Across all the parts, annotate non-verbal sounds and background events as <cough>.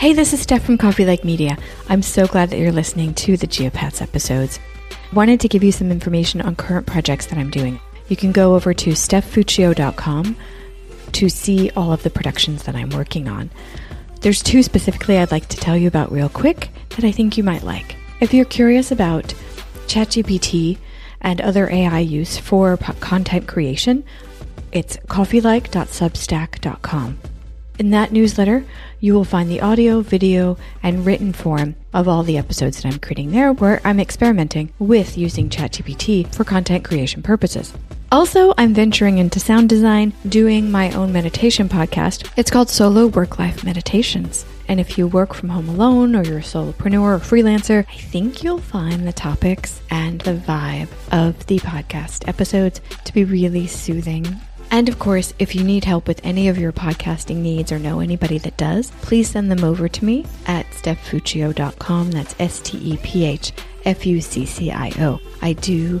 Hey, this is Steph from Coffee Like Media. I'm so glad that you're listening to the Geopats episodes. Wanted to give you some information on current projects that I'm doing. You can go over to stephfuccio.com to see all of the productions that I'm working on. There's two specifically I'd like to tell you about real quick that I think you might like. If you're curious about ChatGPT and other AI use for content creation, it's coffeelike.substack.com. In that newsletter, you will find the audio, video, and written form of all the episodes that I'm creating there where I'm experimenting with using ChatGPT for content creation purposes. Also, I'm venturing into sound design, doing my own meditation podcast. It's called Solo Work Life Meditations. And if you work from home alone or you're a solopreneur or freelancer, I think you'll find the topics and the vibe of the podcast episodes to be really soothing and of course, if you need help with any of your podcasting needs or know anybody that does, please send them over to me at stephfuccio.com. That's S T E P H F U C C I O. I do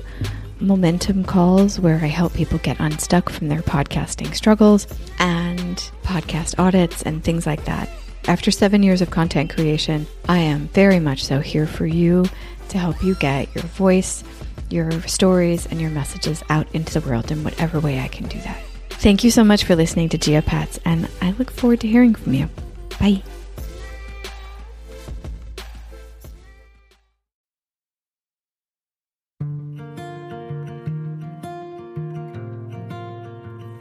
momentum calls where I help people get unstuck from their podcasting struggles and podcast audits and things like that. After seven years of content creation, I am very much so here for you to help you get your voice your stories and your messages out into the world in whatever way I can do that. Thank you so much for listening to Geopats, and I look forward to hearing from you. Bye.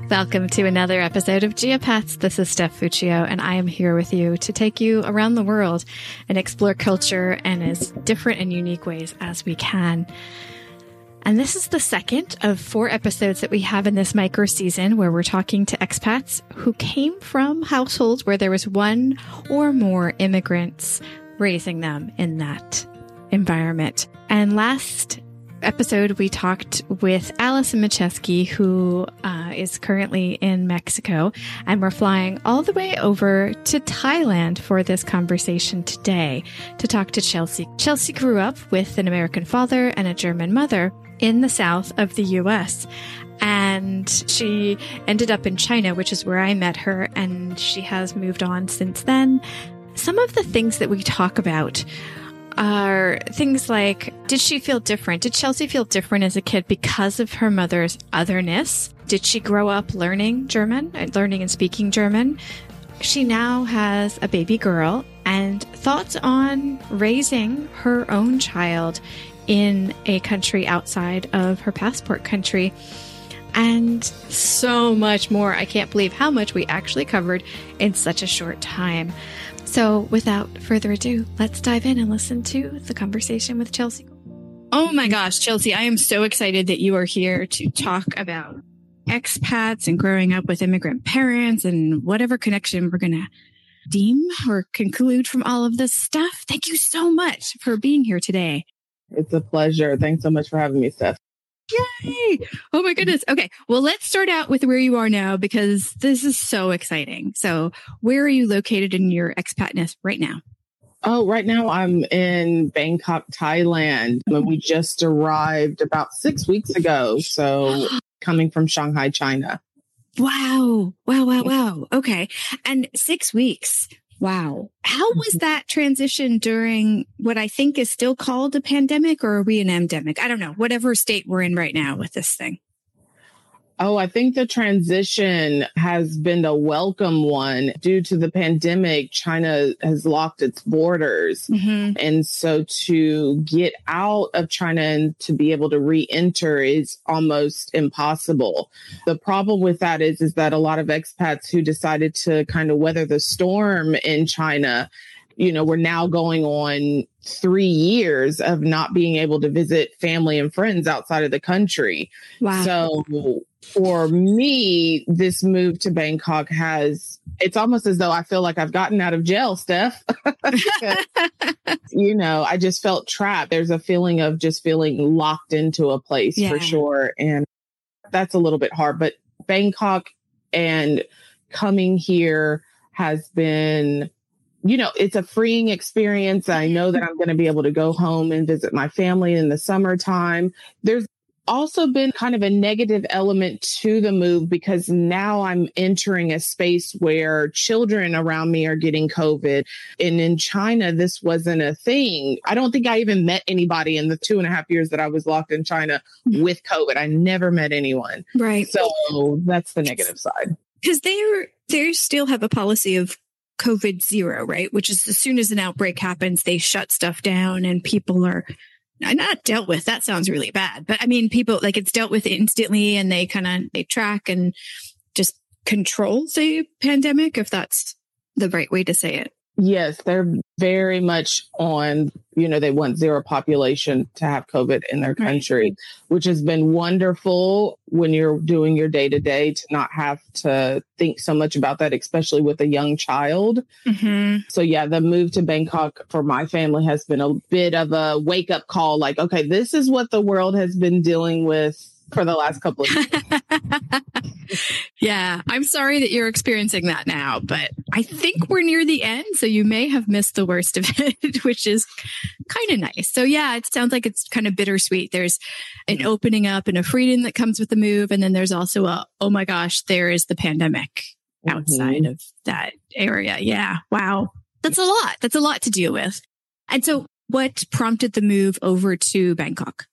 Welcome to another episode of Geopats. This is Steph Fuccio, and I am here with you to take you around the world and explore culture in as different and unique ways as we can. And this is the second of four episodes that we have in this micro season where we're talking to expats who came from households where there was one or more immigrants raising them in that environment. And last episode, we talked with Allison Macheski, who uh, is currently in Mexico, and we're flying all the way over to Thailand for this conversation today to talk to Chelsea. Chelsea grew up with an American father and a German mother in the south of the US. And she ended up in China, which is where I met her, and she has moved on since then. Some of the things that we talk about are things like Did she feel different? Did Chelsea feel different as a kid because of her mother's otherness? Did she grow up learning German, learning and speaking German? She now has a baby girl and thoughts on raising her own child in a country outside of her passport country. And so much more. I can't believe how much we actually covered in such a short time. So, without further ado, let's dive in and listen to the conversation with Chelsea. Oh my gosh, Chelsea, I am so excited that you are here to talk about expats and growing up with immigrant parents and whatever connection we're going to deem or conclude from all of this stuff. Thank you so much for being here today. It's a pleasure. Thanks so much for having me, Steph. Yay! Oh my goodness. Okay. Well, let's start out with where you are now because this is so exciting. So, where are you located in your expatness right now? Oh, right now I'm in Bangkok, Thailand. And we just arrived about six weeks ago. So, <gasps> coming from Shanghai, China. Wow. Wow. Wow. Wow. Okay. And six weeks. Wow. How was mm-hmm. that transition during what I think is still called a pandemic or are we an endemic? I don't know, whatever state we're in right now with this thing. Oh, I think the transition has been a welcome one. Due to the pandemic, China has locked its borders. Mm-hmm. And so to get out of China and to be able to re-enter is almost impossible. The problem with that is, is that a lot of expats who decided to kind of weather the storm in China you know, we're now going on three years of not being able to visit family and friends outside of the country. Wow. So for me, this move to Bangkok has, it's almost as though I feel like I've gotten out of jail, Steph. <laughs> you know, I just felt trapped. There's a feeling of just feeling locked into a place yeah. for sure. And that's a little bit hard, but Bangkok and coming here has been, you know, it's a freeing experience. I know that I'm going to be able to go home and visit my family in the summertime. There's also been kind of a negative element to the move because now I'm entering a space where children around me are getting COVID. And in China, this wasn't a thing. I don't think I even met anybody in the two and a half years that I was locked in China mm-hmm. with COVID. I never met anyone. Right. So that's the negative side. Because they're, they still have a policy of COVID zero, right? Which is as soon as an outbreak happens, they shut stuff down and people are not dealt with. That sounds really bad. But I mean, people like it's dealt with instantly and they kind of, they track and just control the pandemic, if that's the right way to say it. Yes, they're very much on, you know, they want zero population to have COVID in their country, right. which has been wonderful when you're doing your day to day to not have to think so much about that, especially with a young child. Mm-hmm. So, yeah, the move to Bangkok for my family has been a bit of a wake up call like, okay, this is what the world has been dealing with for the last couple of years. <laughs> yeah, I'm sorry that you're experiencing that now, but I think we're near the end. So you may have missed the worst of it, <laughs> which is kind of nice. So yeah, it sounds like it's kind of bittersweet. There's an opening up and a freedom that comes with the move. And then there's also a, oh my gosh, there is the pandemic outside mm-hmm. of that area. Yeah. Wow. That's a lot. That's a lot to deal with. And so what prompted the move over to Bangkok?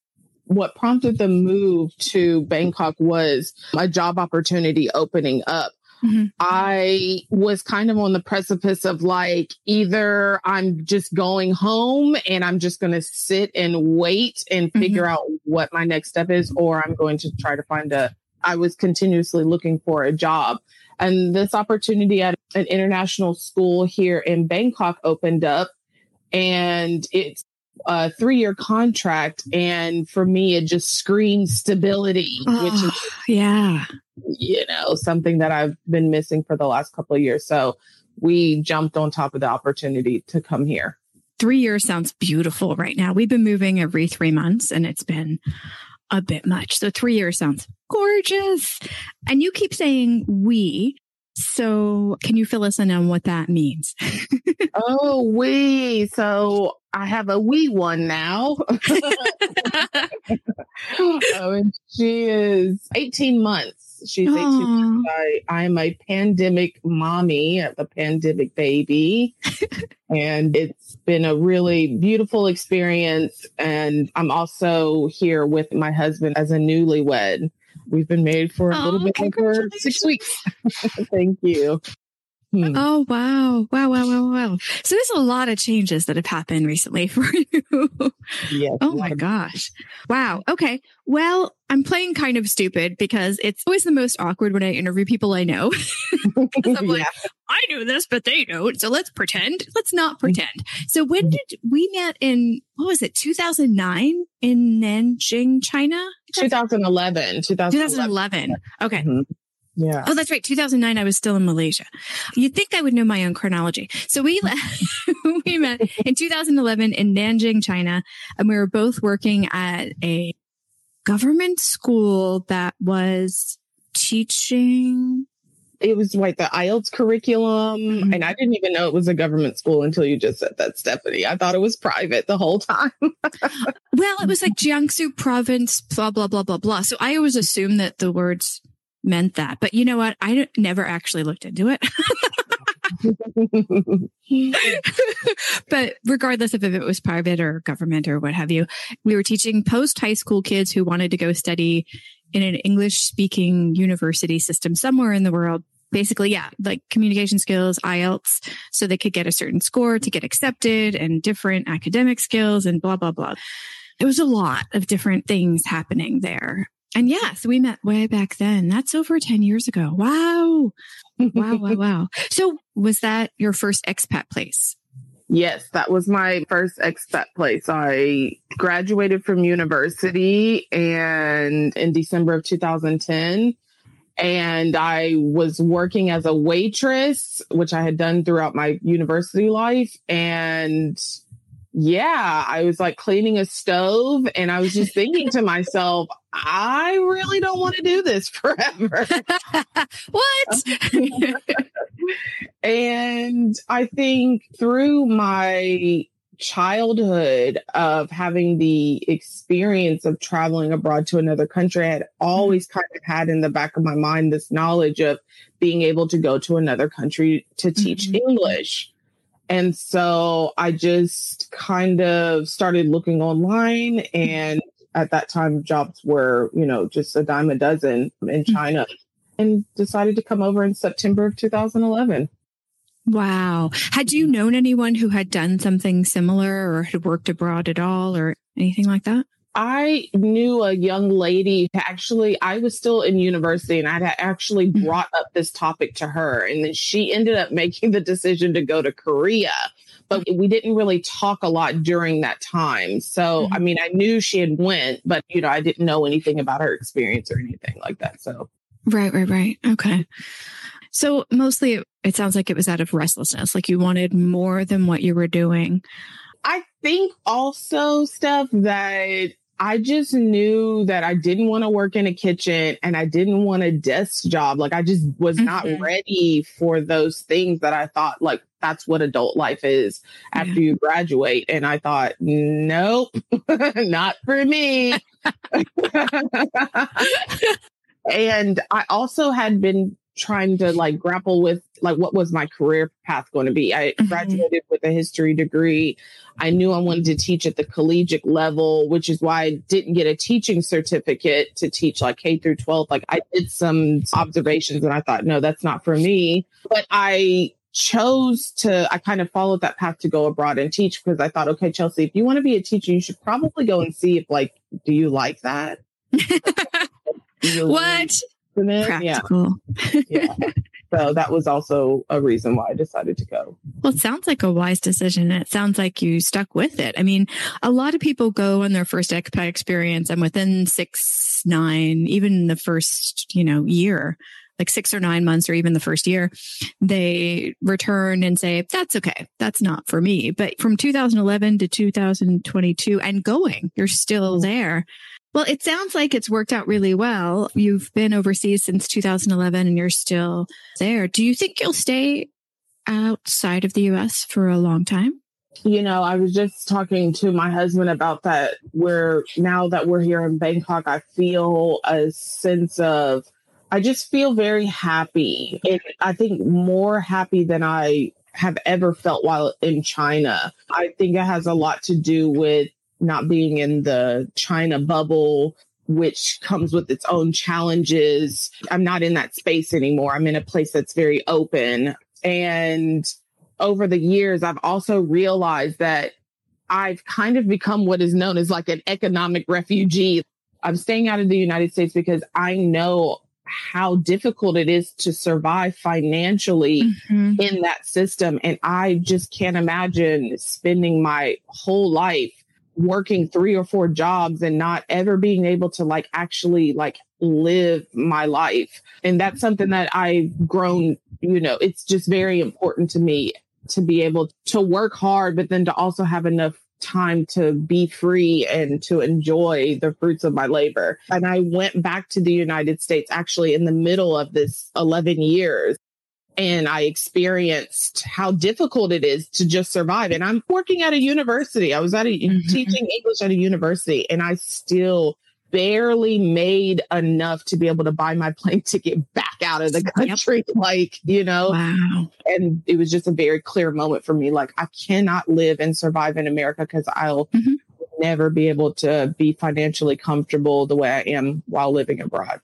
What prompted the move to Bangkok was a job opportunity opening up. Mm-hmm. I was kind of on the precipice of like either I'm just going home and I'm just going to sit and wait and mm-hmm. figure out what my next step is, or I'm going to try to find a. I was continuously looking for a job. And this opportunity at an international school here in Bangkok opened up and it's a three year contract. And for me, it just screams stability, oh, which is, yeah, you know, something that I've been missing for the last couple of years. So we jumped on top of the opportunity to come here. Three years sounds beautiful right now. We've been moving every three months and it's been a bit much. So three years sounds gorgeous. And you keep saying we. So can you fill us in on what that means? <laughs> oh, we. So I have a wee one now. <laughs> oh, and she is 18 months. She's 18 months. I, I'm a pandemic mommy of a pandemic baby. <laughs> and it's been a really beautiful experience. And I'm also here with my husband as a newlywed. We've been married for a oh, little bit over six weeks. <laughs> Thank you. Hmm. Oh, wow. Wow, wow, wow, wow. So there's a lot of changes that have happened recently <laughs> for you. Yes. oh my gosh. Wow. Okay. Well, I'm playing kind of stupid because it's always the most awkward when I interview people I know. <laughs> I'm <laughs> like, yeah. I knew this, but they don't. So let's pretend. Let's not pretend. So when mm-hmm. did we met in, what was it, 2009 in Nanjing, China? 2011. 2011. 2011. Okay. Mm-hmm. Yeah. Oh, that's right. 2009, I was still in Malaysia. You'd think I would know my own chronology. So we, <laughs> we met in 2011 in Nanjing, China, and we were both working at a government school that was teaching. It was like the IELTS curriculum. Mm-hmm. And I didn't even know it was a government school until you just said that, Stephanie. I thought it was private the whole time. <laughs> well, it was like Jiangsu province, blah, blah, blah, blah, blah. So I always assumed that the words meant that. But you know what? I never actually looked into it. <laughs> but regardless of if it was private or government or what have you, we were teaching post high school kids who wanted to go study in an English speaking university system somewhere in the world. Basically, yeah, like communication skills, IELTS, so they could get a certain score to get accepted and different academic skills and blah, blah, blah. It was a lot of different things happening there. And yes, we met way back then. That's over 10 years ago. Wow. Wow, wow, wow. <laughs> So was that your first expat place? Yes, that was my first expat place. I graduated from university and in December of 2010 and I was working as a waitress, which I had done throughout my university life and yeah, I was like cleaning a stove and I was just thinking to myself, I really don't want to do this <laughs> forever. <laughs> what? <laughs> and I think through my childhood of having the experience of traveling abroad to another country, I had always kind of had in the back of my mind this knowledge of being able to go to another country to teach mm-hmm. English. And so I just kind of started looking online and at that time jobs were, you know, just a dime a dozen in mm-hmm. China and decided to come over in September of 2011. Wow. Had you known anyone who had done something similar or had worked abroad at all or anything like that? I knew a young lady. Actually, I was still in university and I had actually mm-hmm. brought up this topic to her. And then she ended up <laughs> making the decision to go to Korea. But we didn't really talk a lot during that time. So, mm-hmm. I mean, I knew she had went, but you know, I didn't know anything about her experience or anything like that. So, right, right, right. Okay. So mostly it sounds like it was out of restlessness, like you wanted more than what you were doing. I think also stuff that I just knew that I didn't want to work in a kitchen and I didn't want a desk job. Like I just was mm-hmm. not ready for those things that I thought like that's what adult life is after yeah. you graduate. And I thought, nope, <laughs> not for me. <laughs> <laughs> and I also had been trying to like grapple with like what was my career path going to be. I mm-hmm. graduated with a history degree. I knew I wanted to teach at the collegiate level, which is why I didn't get a teaching certificate to teach like K through 12. Like I did some observations and I thought, no, that's not for me. But I chose to, I kind of followed that path to go abroad and teach because I thought, okay, Chelsea, if you want to be a teacher, you should probably go and see if like, do you like that? <laughs> what? Practical. Yeah. <laughs> yeah. So that was also a reason why I decided to go. Well, it sounds like a wise decision. It sounds like you stuck with it. I mean, a lot of people go on their first expat experience and within six, nine, even the first, you know, year, like six or nine months or even the first year, they return and say, that's okay. That's not for me. But from 2011 to 2022 and going, you're still mm-hmm. there. Well, it sounds like it's worked out really well. You've been overseas since 2011 and you're still there. Do you think you'll stay outside of the US for a long time? You know, I was just talking to my husband about that. Where now that we're here in Bangkok, I feel a sense of, I just feel very happy. And I think more happy than I have ever felt while in China. I think it has a lot to do with not being in the China bubble, which comes with its own challenges. I'm not in that space anymore. I'm in a place that's very open. And over the years, I've also realized that I've kind of become what is known as like an economic refugee. I'm staying out of the United States because I know how difficult it is to survive financially mm-hmm. in that system. And I just can't imagine spending my whole life working three or four jobs and not ever being able to like actually like live my life. And that's something that I've grown, you know, it's just very important to me to be able to work hard, but then to also have enough time to be free and to enjoy the fruits of my labor. And I went back to the United States actually in the middle of this 11 years and I experienced how difficult it is to just survive. And I'm working at a university. I was at a mm-hmm. teaching English at a university and I still barely made enough to be able to buy my <laughs> plane ticket back out of the country. Yep. <laughs> Like, you know, wow. and it was just a very clear moment for me. Like I cannot live and survive in America because I'll mm-hmm. never be able to be financially comfortable the way I am while living abroad.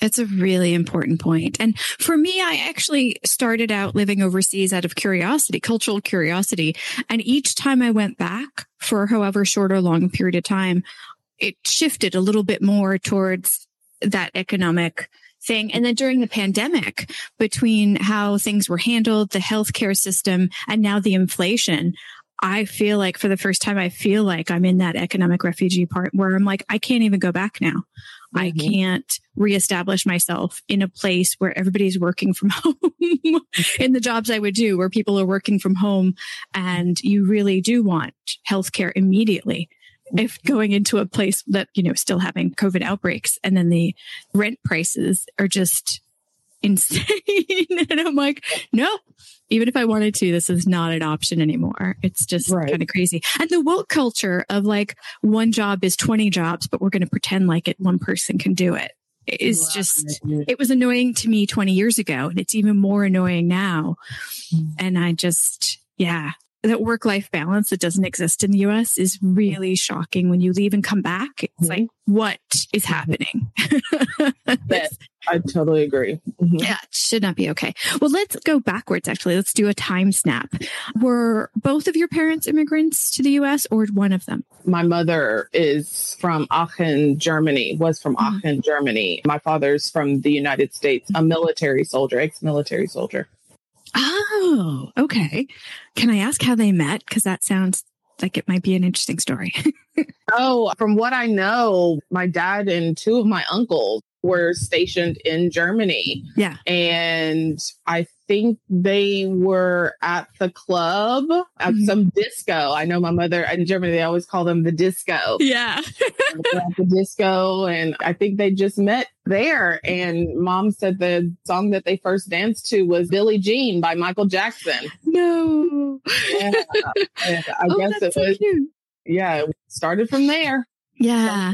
That's a really important point. And for me, I actually started out living overseas out of curiosity, cultural curiosity. And each time I went back for however short or long period of time, it shifted a little bit more towards that economic thing. And then during the pandemic, between how things were handled, the healthcare system, and now the inflation, I feel like for the first time, I feel like I'm in that economic refugee part where I'm like, I can't even go back now. Mm-hmm. I can't reestablish myself in a place where everybody's working from <laughs> home in the jobs I would do, where people are working from home and you really do want healthcare immediately. If mm-hmm. going into a place that, you know, still having COVID outbreaks and then the rent prices are just insane. <laughs> and I'm like, no, even if I wanted to, this is not an option anymore. It's just right. kind of crazy. And the woke culture of like one job is 20 jobs, but we're going to pretend like it one person can do it is just it was annoying to me 20 years ago and it's even more annoying now. Mm. And I just yeah, that work life balance that doesn't exist in the US is really shocking when you leave and come back. It's mm-hmm. like, what is mm-hmm. happening? <laughs> I totally agree. Mm-hmm. Yeah, it should not be okay. Well, let's go backwards actually. Let's do a time snap. Were both of your parents immigrants to the US or one of them? My mother is from Aachen, Germany, was from mm-hmm. Aachen, Germany. My father's from the United States, a military soldier, ex military soldier. Oh, okay. Can I ask how they met? Because that sounds like it might be an interesting story. <laughs> oh, from what I know, my dad and two of my uncles were stationed in Germany. Yeah. And I think they were at the club at mm-hmm. some disco. I know my mother in Germany, they always call them the disco. Yeah. <laughs> the disco. And I think they just met there. And mom said the song that they first danced to was Billie Jean by Michael Jackson. No. Yeah. I <laughs> oh, guess it so was. Yeah. It started from there. Yeah.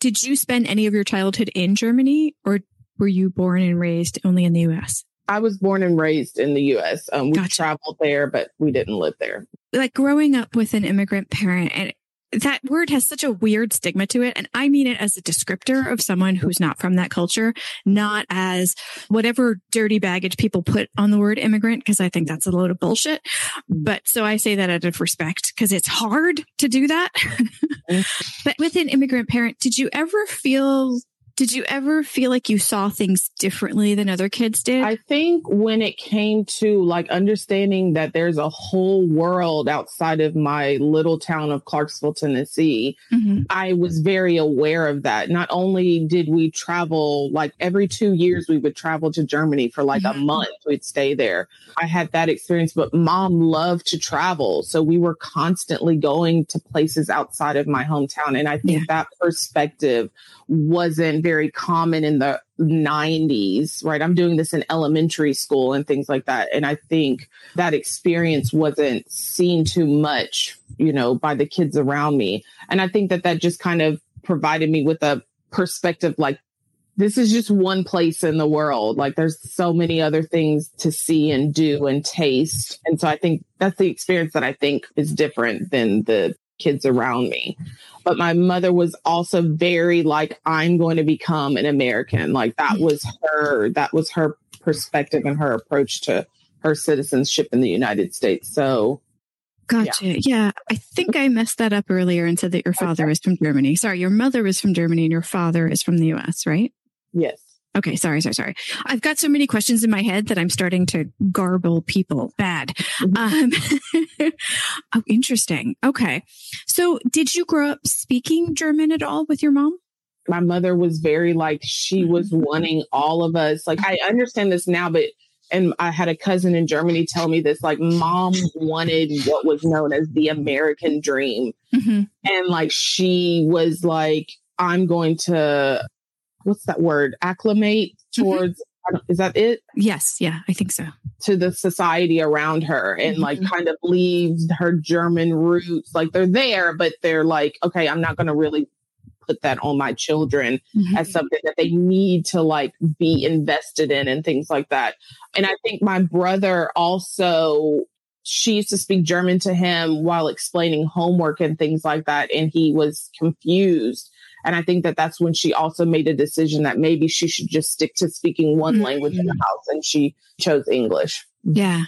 Did you spend any of your childhood in Germany or were you born and raised only in the US? I was born and raised in the US. Um, we gotcha. traveled there, but we didn't live there. Like growing up with an immigrant parent, and that word has such a weird stigma to it. And I mean it as a descriptor of someone who's not from that culture, not as whatever dirty baggage people put on the word immigrant, because I think that's a load of bullshit. But so I say that out of respect because it's hard to do that. <laughs> Mm-hmm. but with an immigrant parent, did you ever feel did you ever feel like you saw things differently than other kids did? I think when it came to like understanding that there's a whole world outside of my little town of Clarksville, Tennessee, mm-hmm. I was very aware of that. Not only did we travel, like every two years, we would travel to Germany for like mm-hmm. a month, we'd stay there. I had that experience, but mom loved to travel. So we were constantly going to places outside of my hometown. And I think yeah. that perspective wasn't very common in the 90s, right? I'm doing this in elementary school and things like that. And I think that experience wasn't seen too much, you know, by the kids around me. And I think that that just kind of provided me with a perspective like, this is just one place in the world. Like there's so many other things to see and do and taste. And so I think that's the experience that I think is different than the kids around me. But my mother was also very like, I'm going to become an American. Like that mm. was her, that was her perspective and her approach to her citizenship in the United States. So Gotcha. Yeah. yeah. I think I messed that up earlier and said that your father okay. is from Germany. Sorry, your mother is from Germany and your father is from the US, right? Yes. Okay, sorry, sorry, sorry. I've got so many questions in my head that I'm starting to garble people. Bad. Mm-hmm. Um, <laughs> oh, interesting. Okay. So, did you grow up speaking German at all with your mom? My mother was very like, she was mm-hmm. wanting all of us. Like, I understand this now, but and I had a cousin in Germany tell me this like mom wanted what was known as the American dream. Mm-hmm. And like she was like, I'm going to what's that word? Acclimate mm-hmm. towards is that it? Yes, yeah, I think so. To the society around her and mm-hmm. like kind of leaves her German roots. Like they're there, but they're like, okay, I'm not gonna really put that on my children mm-hmm. as something that they need to like be invested in and things like that. And I think my brother also she used to speak German to him while explaining homework and things like that. And he was confused. And I think that that's when she also made a decision that maybe she should just stick to speaking one mm-hmm. language in the house. And she chose English. Yeah.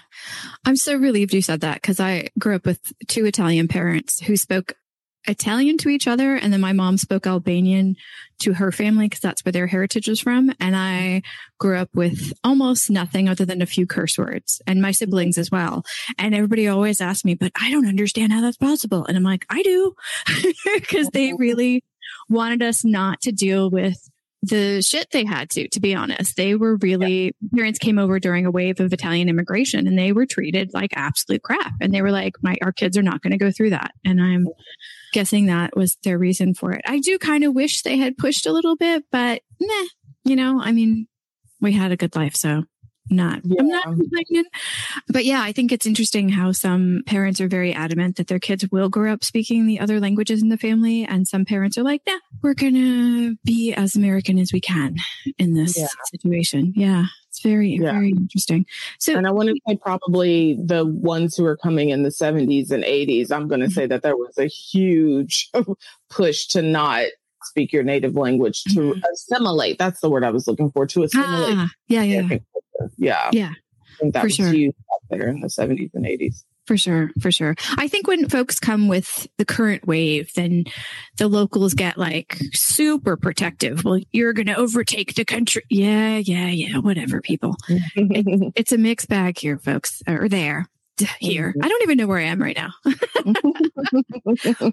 I'm so relieved you said that because I grew up with two Italian parents who spoke Italian to each other. And then my mom spoke Albanian to her family because that's where their heritage was from. And I grew up with almost nothing other than a few curse words and my siblings as well. And everybody always asked me, but I don't understand how that's possible. And I'm like, I do <laughs> because they really wanted us not to deal with the shit they had to, to be honest. They were really, yeah. parents came over during a wave of Italian immigration and they were treated like absolute crap. And they were like, my, our kids are not going to go through that. And I'm guessing that was their reason for it. I do kind of wish they had pushed a little bit, but meh, you know, I mean, we had a good life. So not yeah. I'm not complaining. But yeah, I think it's interesting how some parents are very adamant that their kids will grow up speaking the other languages in the family. And some parents are like, nah, we're gonna be as American as we can in this yeah. situation. Yeah. It's very, yeah. very interesting. So, and I want to say probably the ones who are coming in the 70s and 80s, I'm going to mm-hmm. say that there was a huge <laughs> push to not speak your native language to mm-hmm. assimilate. That's the word I was looking for to assimilate. Ah, yeah, yeah. Yeah. Yeah. I think that for was sure. huge there in the 70s and 80s. For sure, for sure. I think when folks come with the current wave, then the locals get like super protective. Well, you're going to overtake the country. Yeah, yeah, yeah. Whatever, people. it, <laughs> it's a mixed bag here, folks, or there here. Mm-hmm. I don't even know where I am right now. <laughs> well,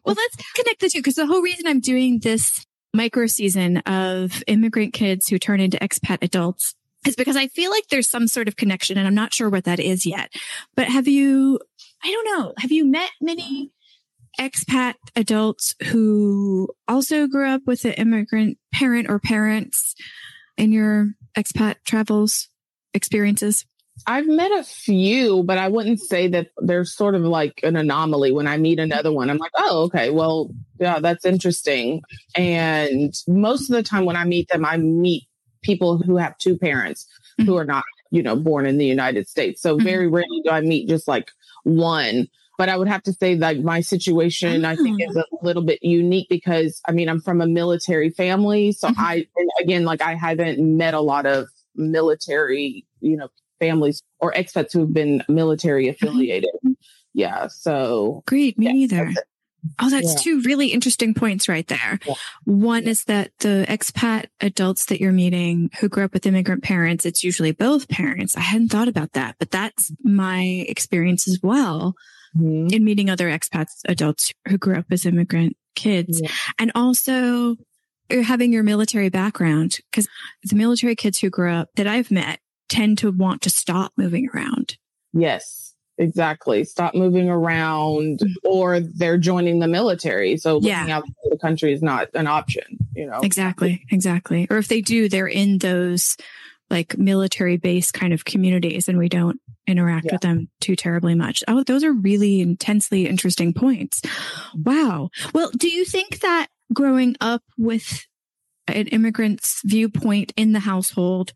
let's connect the two because the whole reason I'm doing this micro season of immigrant kids who turn into expat adults is because I feel like there's some sort of connection and I'm not sure what that is yet. But have you, I don't know, have you met many expat adults who also grew up with an immigrant parent or parents in your expat travels experiences? I've met a few, but I wouldn't say that they're sort of like an anomaly. When I meet another one, I'm like, oh, okay, well, yeah, that's interesting. And most of the time when I meet them, I meet people who have two parents mm-hmm. who are not, you know, born in the United States. So mm-hmm. very rarely do I meet just like one. But I would have to say like my situation, I think is ah. a little bit unique because I mean, I'm from a military family. So mm-hmm. I, again, like I haven't met a lot of military, you know, families or expats who've been military mm-hmm. affiliated. Yeah. So great. Me yeah, neither. Oh, that's yeah. two really interesting points right there. Yeah. One is that the expat adults that you're meeting who grew up with immigrant parents, it's usually both parents. I hadn't thought about that, but that's my experience as well mm-hmm. in meeting other expats adults who grew up as immigrant kids. And also having your military background because the military kids who grew up that I've met tend to want to stop moving around. Yes exactly stop moving around mm-hmm. or they're joining the military so looking yeah. out the country is not an option you know exactly exactly or if they do they're in those like military based kind of communities and we don't interact yeah. with them too terribly much oh those are really intensely interesting points wow well do you think that growing up with an immigrant's viewpoint in the household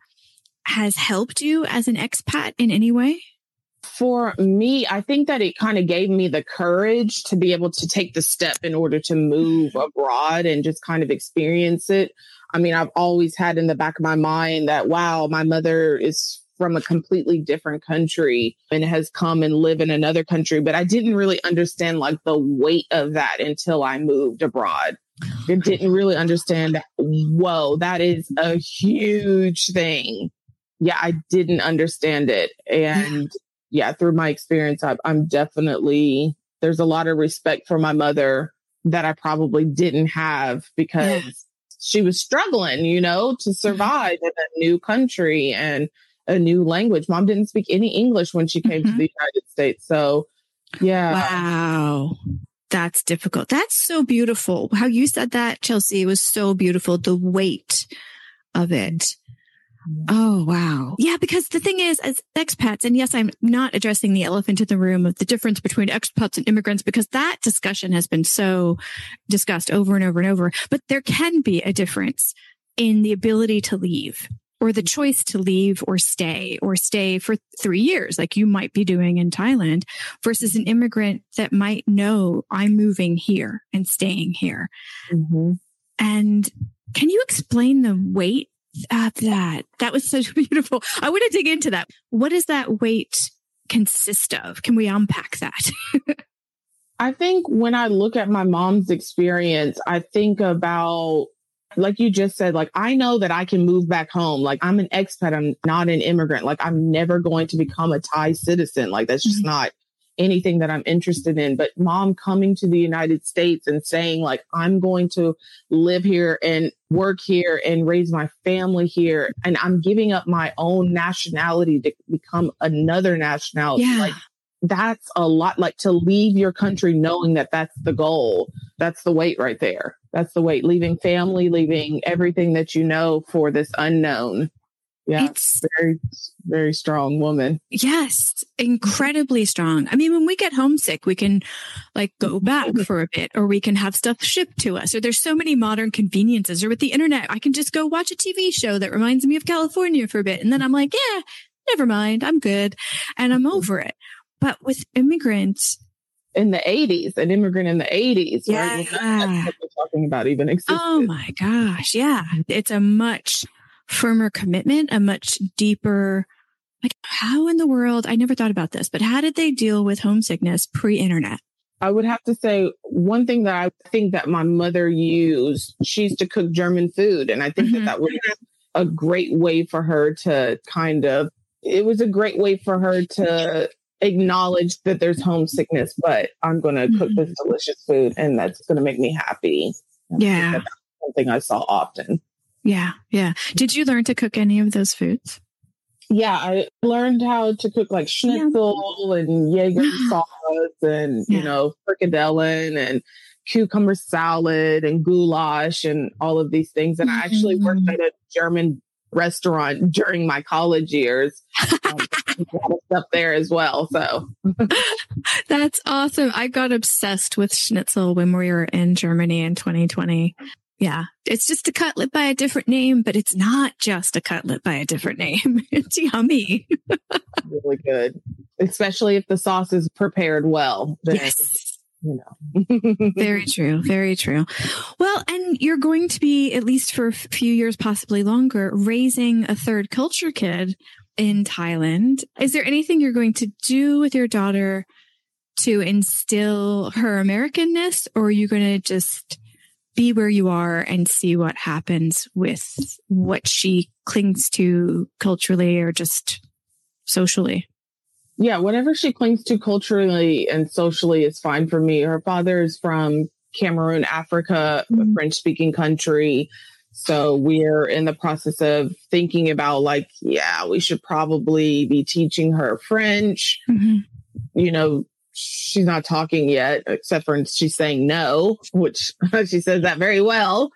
has helped you as an expat in any way for me, I think that it kind of gave me the courage to be able to take the step in order to move mm-hmm. abroad and just kind of experience it. I mean, I've always had in the back of my mind that, wow, my mother is from a completely different country and has come and live in another country. But I didn't really understand like the weight of that until I moved abroad. I didn't really understand, that, whoa, that is a huge thing. Yeah, I didn't understand it. And <laughs> yeah, through my experience, I, I'm definitely, there's a lot of respect for my mother that I probably didn't have because yeah. she was struggling, you know, to mm-hmm. survive in a new country and a new language. Mom didn't speak any English when she came mm-hmm. to the United States. So, yeah. Wow. That's difficult. That's so beautiful. How you said that, Chelsea, was so beautiful. The weight of it. Oh, wow. Yeah, because the thing is, as expats, and yes, I'm not addressing the elephant in the room of the difference between expats and immigrants because that discussion has been so discussed over and over and over. But there can be a difference in the ability to leave or the choice to leave or stay or stay for three years, like you might be doing in Thailand versus an immigrant that might know I'm moving here and staying here. Mm-hmm. And can you explain the weight Stop that. That was so <laughs> beautiful. I want to dig into that. What does that weight consist of? Can we unpack that? <laughs> I think when I look at my mom's experience, I think about, like you just said, like, I know that I can move back home. Like, I'm an expat. I'm not an immigrant. Like, I'm never going to become a Thai citizen. Like, that's just mm-hmm. not anything that I'm interested in. But mom coming to the United States and saying, like, I'm going to live here and work here and raise my family here. And I'm giving up my own nationality to become another nationality. Yeah. Like, that's a lot like to leave your country knowing that that's the goal. That's the weight right there. That's the weight, leaving family, leaving everything that you know for this unknown. Yeah. It's very, very strong woman. Yes. Incredibly strong. I mean, when we get homesick, we can like go back <laughs> for a bit or we can have stuff shipped to us or there's so many modern conveniences or with the internet, I can just go watch a TV show that reminds me of California for a bit. And then I'm like, yeah, never mind. I'm good. And I'm mm-hmm. over it. But with immigrants, in the 80s, an immigrant in the 80s, yeah. right? Well, talking about even oh existed. Oh my gosh. Yeah. It's a much firmer commitment, a much deeper, like how in the world, I never thought about this, but how did they deal with homesickness pre internet? I would have to say one thing that I think that my mother used, she used to cook German food. And I think mm-hmm. that that was a great way for her to kind of, it was a great way for her to acknowledge that there's homesickness, but I'm going to cook mm-hmm. this delicious food and that's going to make me happy. Yeah. That's something I saw often. Yeah. Yeah. Did you learn to cook any of those foods? Yeah, I learned how to cook like schnitzel yeah. and Jaeger <laughs> sauce and, yeah. you know, frikadellen and cucumber salad and goulash and all of these things. And. I actually worked mm-hmm. at a German restaurant <laughs> during my college years. Um, <laughs> of stuff there as well. So that's awesome. I got obsessed with schnitzel when we were in Germany in 2020. Yeah. It's just a cutlet by a different name, but it's not just a cutlet by a different name. <laughs> It's yummy. <laughs> really good. Especially if the sauce is prepared well. Then, yes. You know. <laughs> very true. Very true. Well, and you're going to be, at least for a few years, possibly longer, raising a third culture kid in Thailand. Is there anything you're going to do with your daughter to instill her Americanness, or are you going to just be where you are and see what happens with what she clings to culturally or just socially? Yeah, whatever she clings to culturally and socially is fine for me. Her father is from Cameroon, Africa, mm-hmm. a French speaking country. So we're in the process of thinking about like, yeah, we should probably be teaching her French. Mm-hmm. You know, she's not talking yet, except for she's saying no, which <laughs> she says that very well.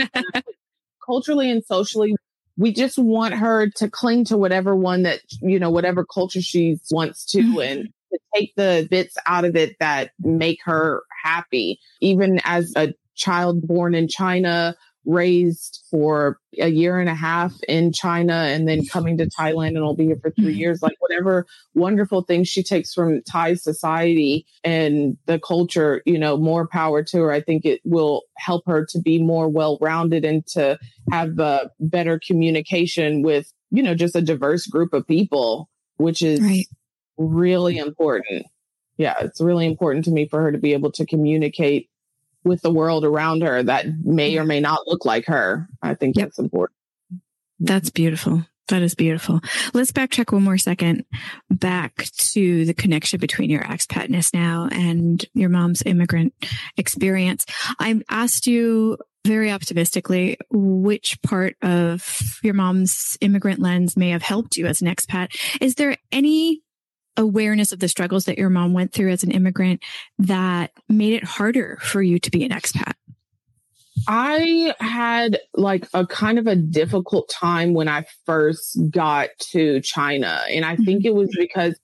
<laughs> Culturally and socially, we just want her to cling to whatever one that, you know, whatever culture she wants to mm-hmm. and to take the bits out of it that make her happy. Even as a child born in China raised for a year and a half in China and then coming to Thailand and I'll be here for 3 mm-hmm. years. Like whatever wonderful things she takes from Thai society and the culture, you know, more power to her. I think it will help her to be more well rounded and to have a better communication with, you know, just a diverse group of people, which is right. really important. Yeah, it's really important to me for her to be able to communicate with the world around her that may or may not look like her. I think yep. that's important. That's beautiful. That is beautiful. Let's backtrack one more second back to the connection between your expatness now and your mom's immigrant experience. I asked you very optimistically which part of your mom's immigrant lens may have helped you as an expat. Is there any awareness of the struggles that your mom went through as an immigrant that made it harder for you to be an expat? I had like a kind of a difficult time when I first got to China. And I think mm-hmm. it was because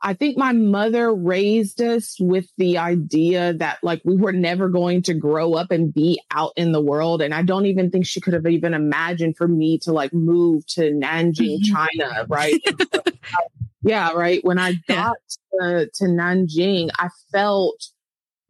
I think my mother raised us with the idea that like we were never going to grow up and be out in the world. And I don't even think she could have even imagined for me to like move to Nanjing, mm-hmm. China, right? Yeah, right. When I <laughs> got yeah. to, to Nanjing, I felt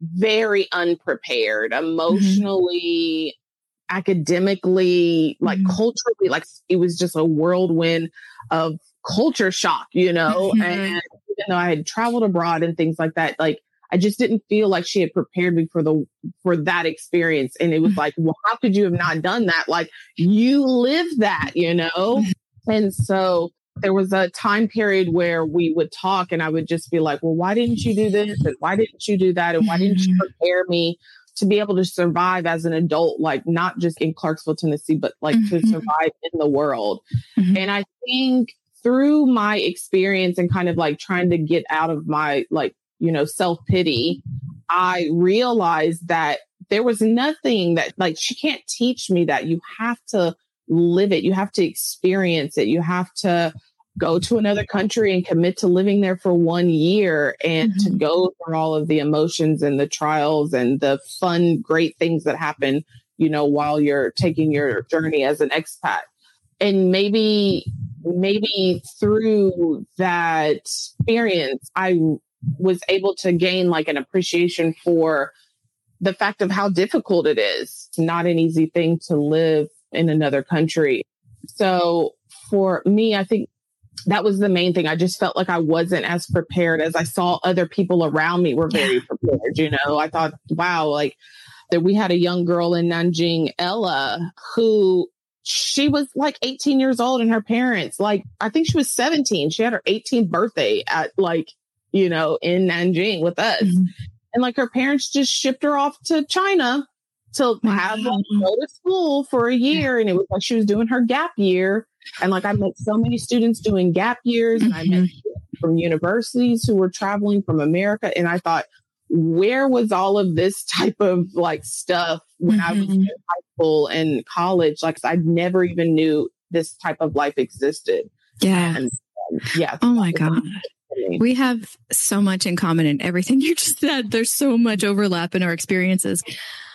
very unprepared mm-hmm. emotionally, mm-hmm. academically, like mm-hmm. culturally. Like it was just a whirlwind of culture shock, you know? Mm-hmm. <laughs> And even though I had traveled abroad and things like that, like I just didn't feel like she had prepared me for the for that experience. And it was mm-hmm. like, well, how could you have not done that? Like you lived that, you know? Mm-hmm. And so there was a time period where we would talk and I would just be like, well, why didn't you do this? And why didn't you do that? And why didn't you mm-hmm. prepare me to be able to survive as an adult, like not just in Clarksville, Tennessee, but like mm-hmm. to survive in the world? Mm-hmm. And I think through my experience and kind of like trying to get out of my like, you know, self pity, I realized that there was nothing that like she can't teach me that you have to live it. You have to experience it. You have to go to another country and commit to living there for one year and mm-hmm. to go through all of the emotions and the trials and the fun, great things that happen, you know, while you're taking your journey as an expat. And maybe, maybe through that experience, I was able to gain like an appreciation for the fact of how difficult it is. It's not an easy thing to live in another country. So for me, I think that was the main thing. I just felt like I wasn't as prepared as I saw other people around me were very prepared. You know, I thought, wow, like that we had a young girl in Nanjing, Ella, who she was like 18 years old and her parents, like, I think she was 17. She had her 18th birthday at like, you know, in Nanjing with us. Mm-hmm. And like her parents just shipped her off to China to wow. have like, go to school for a year. And it was like she was doing her gap year and like I met so many students doing gap years and I met mm-hmm. from universities who were traveling from America. And I thought, where was all of this type of like stuff when mm-hmm. I was mm-hmm. in high school and college? Like I never even knew this type of life existed. Yeah. And, um, yeah. Oh my God. We have so much in common in everything <laughs> you just said. There's so much overlap in our experiences.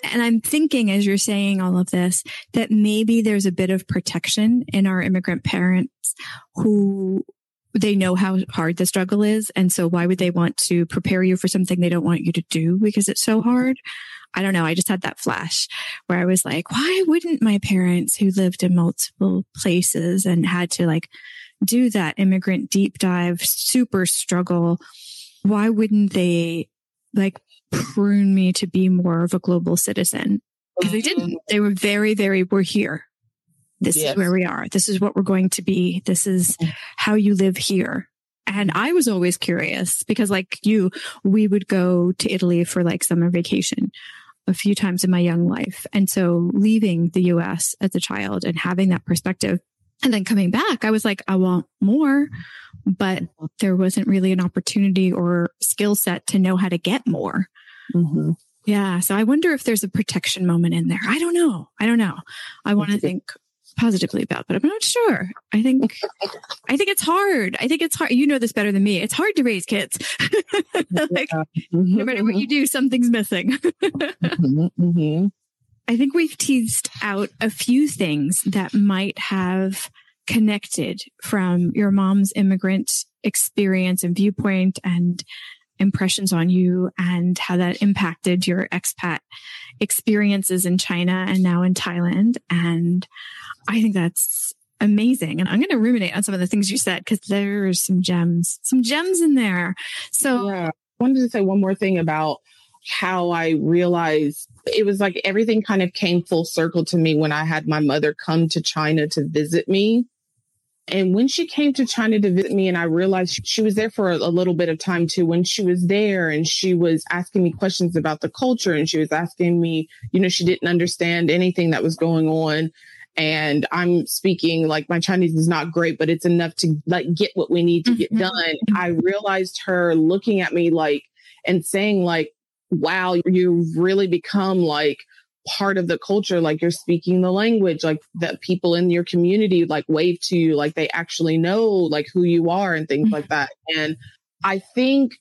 And I'm thinking as you're saying all of this, that maybe there's a bit of protection in our immigrant parents who they know how hard the struggle is. And so why would they want to prepare you for something they don't want you to do because it's so hard? I don't know. I just had that flash where I was like, why wouldn't my parents who lived in multiple places and had to like do that immigrant deep dive, super struggle? Why wouldn't they like prune me to be more of a global citizen because they didn't. They were very, very, we're here. This yes. is where we are. This is what we're going to be. This is mm. how you live here. And I was always curious because like you, we would go to Italy for like summer vacation a few times in my young life. And so leaving the US as a child and having that perspective and then coming back, I was like, I want more, but there wasn't really an opportunity or skill set to know how to get more. Mm-hmm. Yeah. So I wonder if there's a protection moment in there. I don't know. I don't know. I want to think positively about, but I'm not sure. I think, <laughs> I think it's hard. I think it's hard. You know this better than me. It's hard to raise kids. <laughs> like, mm-hmm. no matter what you do, something's missing. <laughs> mm-hmm. mm-hmm. I think we've teased out a few things that might have connected from your mom's immigrant experience and viewpoint and impressions on you and how that impacted your expat experiences in China and now in Thailand. And I think that's amazing. And I'm going to ruminate on some of the things you said because there's some gems, some gems in there. So yeah. I wanted to say one more thing about how I realized it was like everything kind of came full circle to me when I had my mother come to China to visit me. And when she came to China to visit me, and I realized she was there for a, a, little bit of time too, when she was there and she was asking me questions about the culture and she was asking me, you know, she didn't understand anything that was going on. And I'm speaking like my Chinese is not great, but it's enough to like get what we need to get mm-hmm. done. I realized her looking at me like and saying like, wow, you've really become like part of the culture like you're speaking the language like that people in your community like wave to you like they actually know like who you are and things like that. And i think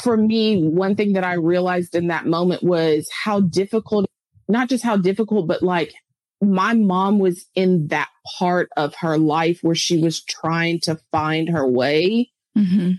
for me one thing that i realized in that moment was how difficult not just how difficult but like my mom was in that part of her life where she was trying to find her way. Mm-hmm.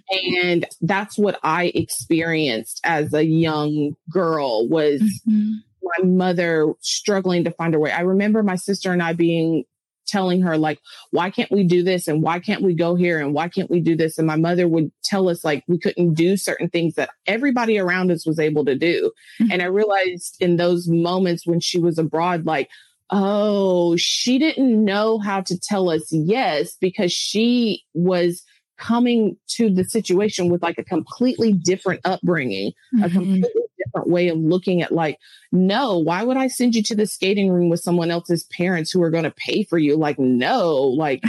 And that's what I experienced as a young girl was mm-hmm my mother struggling to find her way. I remember my sister and I being telling her like why can't we do this and why can't we go here and why can't we do this and my mother would tell us like we couldn't do certain things that everybody around us was able to do mm-hmm. and i realized in those moments when she was abroad like oh she didn't know how to tell us yes because she was coming to the situation with like a completely different upbringing, mm-hmm. a completely different way of looking at like, no, why would I send you to the skating room with someone else's parents who are going to pay for you? Like, no, like,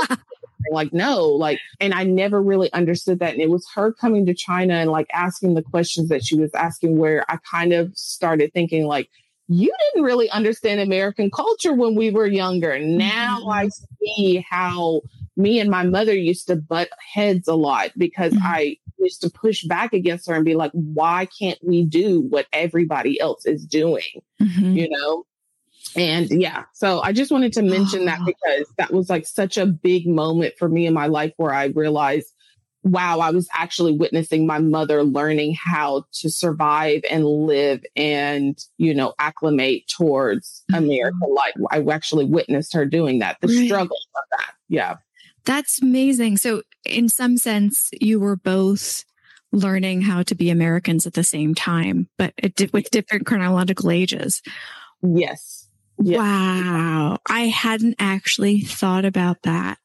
<laughs> like, no, like, and I never really understood that. And it was her coming to China and like asking the questions that she was asking where I kind of started thinking like, you didn't really understand American culture when we were younger. Now mm-hmm. I see how me and my mother used to butt heads a lot because mm-hmm. I used to push back against her and be like, why can't we do what everybody else is doing? Mm-hmm. You know? And yeah, so I just wanted to mention oh. that <gasps> because that was like such a big moment for me in my life where I realized wow, I was actually witnessing my mother learning how to survive and live and, you know, acclimate towards mm-hmm. American life. I actually witnessed her doing that, the right. struggle of that. Yeah. That's amazing. So, in some sense, you were both learning how to be Americans at the same time, but with different chronological ages. Yes. yes. Wow. I hadn't actually thought about that.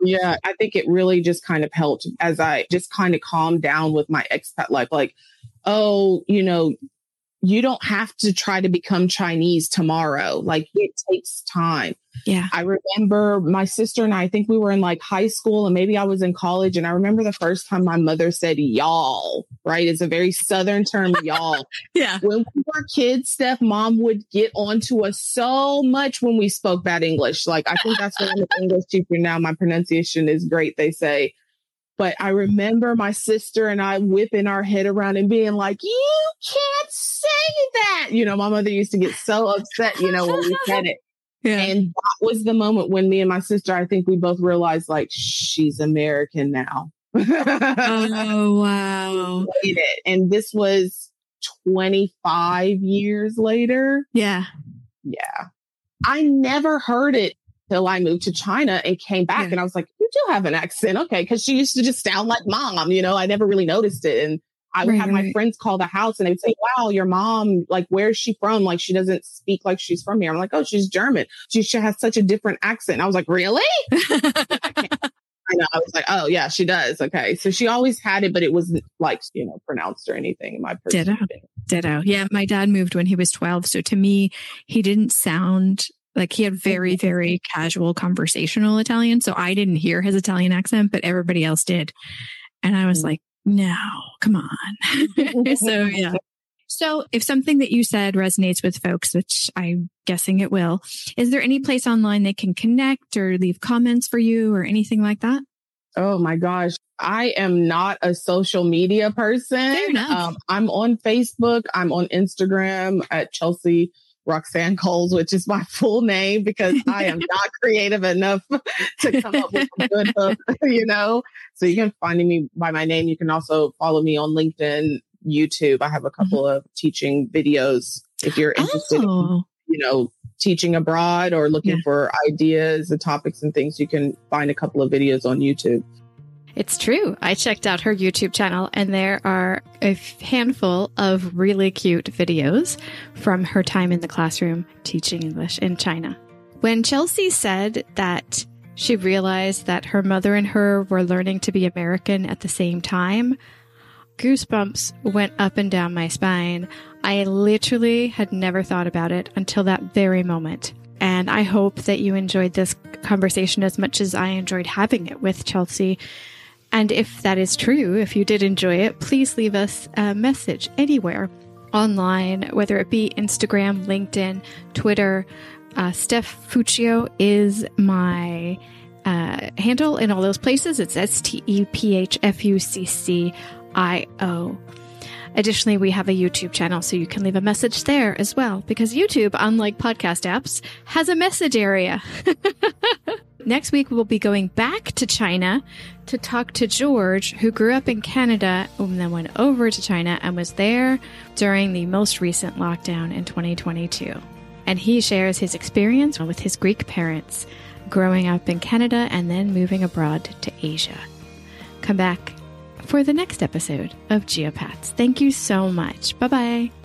Yeah, I think it really just kind of helped as I just kind of calmed down with my expat life. Like, oh, you know, you don't have to try to become Chinese tomorrow. Like it takes time. Yeah. I remember my sister and I, I think we were in like high school and maybe I was in college. And I remember the first time my mother said y'all, right? It's a very Southern term, <laughs> y'all. yeah. When we were kids, Steph, mom would get onto us so much when we spoke bad English. Like I think that's why I'm an English teacher now. My pronunciation is great. They say, but I remember my sister and I whipping our head around and being like, you can't say that. You know, my mother used to get so upset, you know, when we said it. <laughs> Yeah. And that was the moment when me and my sister, I think we both realized like she's American now. oh, <laughs> wow. And this was 25 years later. Yeah. Yeah. I never heard it till I moved to China and came back. Yeah. And I was like, you do have an accent. Okay. Cause she used to just sound like mom, you know, I never really noticed it. And I would right, have my right. friends call the house and they'd say, wow, your mom, like, where's she from? Like, she doesn't speak like she's from here. I'm like, oh, she's German. She, she has such a different accent. And I was like, really? <laughs> I know. I was like, oh yeah, she does. Okay. So she always had it, but it wasn't like, you know, pronounced or anything in my Ditto. Ditto. Yeah. My dad moved when he was 12. So to me, he didn't sound like he had very, very casual conversational Italian. So I didn't hear his Italian accent, but everybody else did. And I was mm. like, no, come on. <laughs> so yeah. So if something that you said resonates with folks, which I'm guessing it will, is there any place online they can connect or leave comments for you or anything like that? Oh my gosh. I am not a social media person. Um, I'm on Facebook. I'm on Instagram at Chelsea Roxanne Coles, which is my full name because I am <laughs> not creative enough to come up with a good hook, <laughs> you know? So you can find me by my name. You can also follow me on LinkedIn, YouTube. I have a mm-hmm. couple mm-hmm. of teaching videos if you're interested oh. in, you know, teaching abroad or looking yeah. for ideas and topics and things. You can find a couple of videos on YouTube. It's true. I checked out her YouTube channel and there are a handful of really cute videos from her time in the classroom teaching English in China. When Chelsea said that she realized that her mother and her were learning to be American at the same time, goosebumps went up and down my spine. I literally had never thought about it until that very moment. And I hope that you enjoyed this conversation as much as I enjoyed having it with Chelsea and if that is true, if you did enjoy it, please leave us a message anywhere online, whether it be Instagram, LinkedIn, Twitter. Uh, Steph Fuccio is my uh, handle in all those places. It's S T E P H F U C C I O. Additionally, we have a YouTube channel, so you can leave a message there as well, because YouTube, unlike podcast apps, has a message area. <laughs> Next week, we'll be going back to China to talk to George, who grew up in Canada and then went over to China and was there during the most recent lockdown in 2022. And he shares his experience with his Greek parents growing up in Canada and then moving abroad to Asia. Come back for the next episode of Geopats. Thank you so much. Bye bye.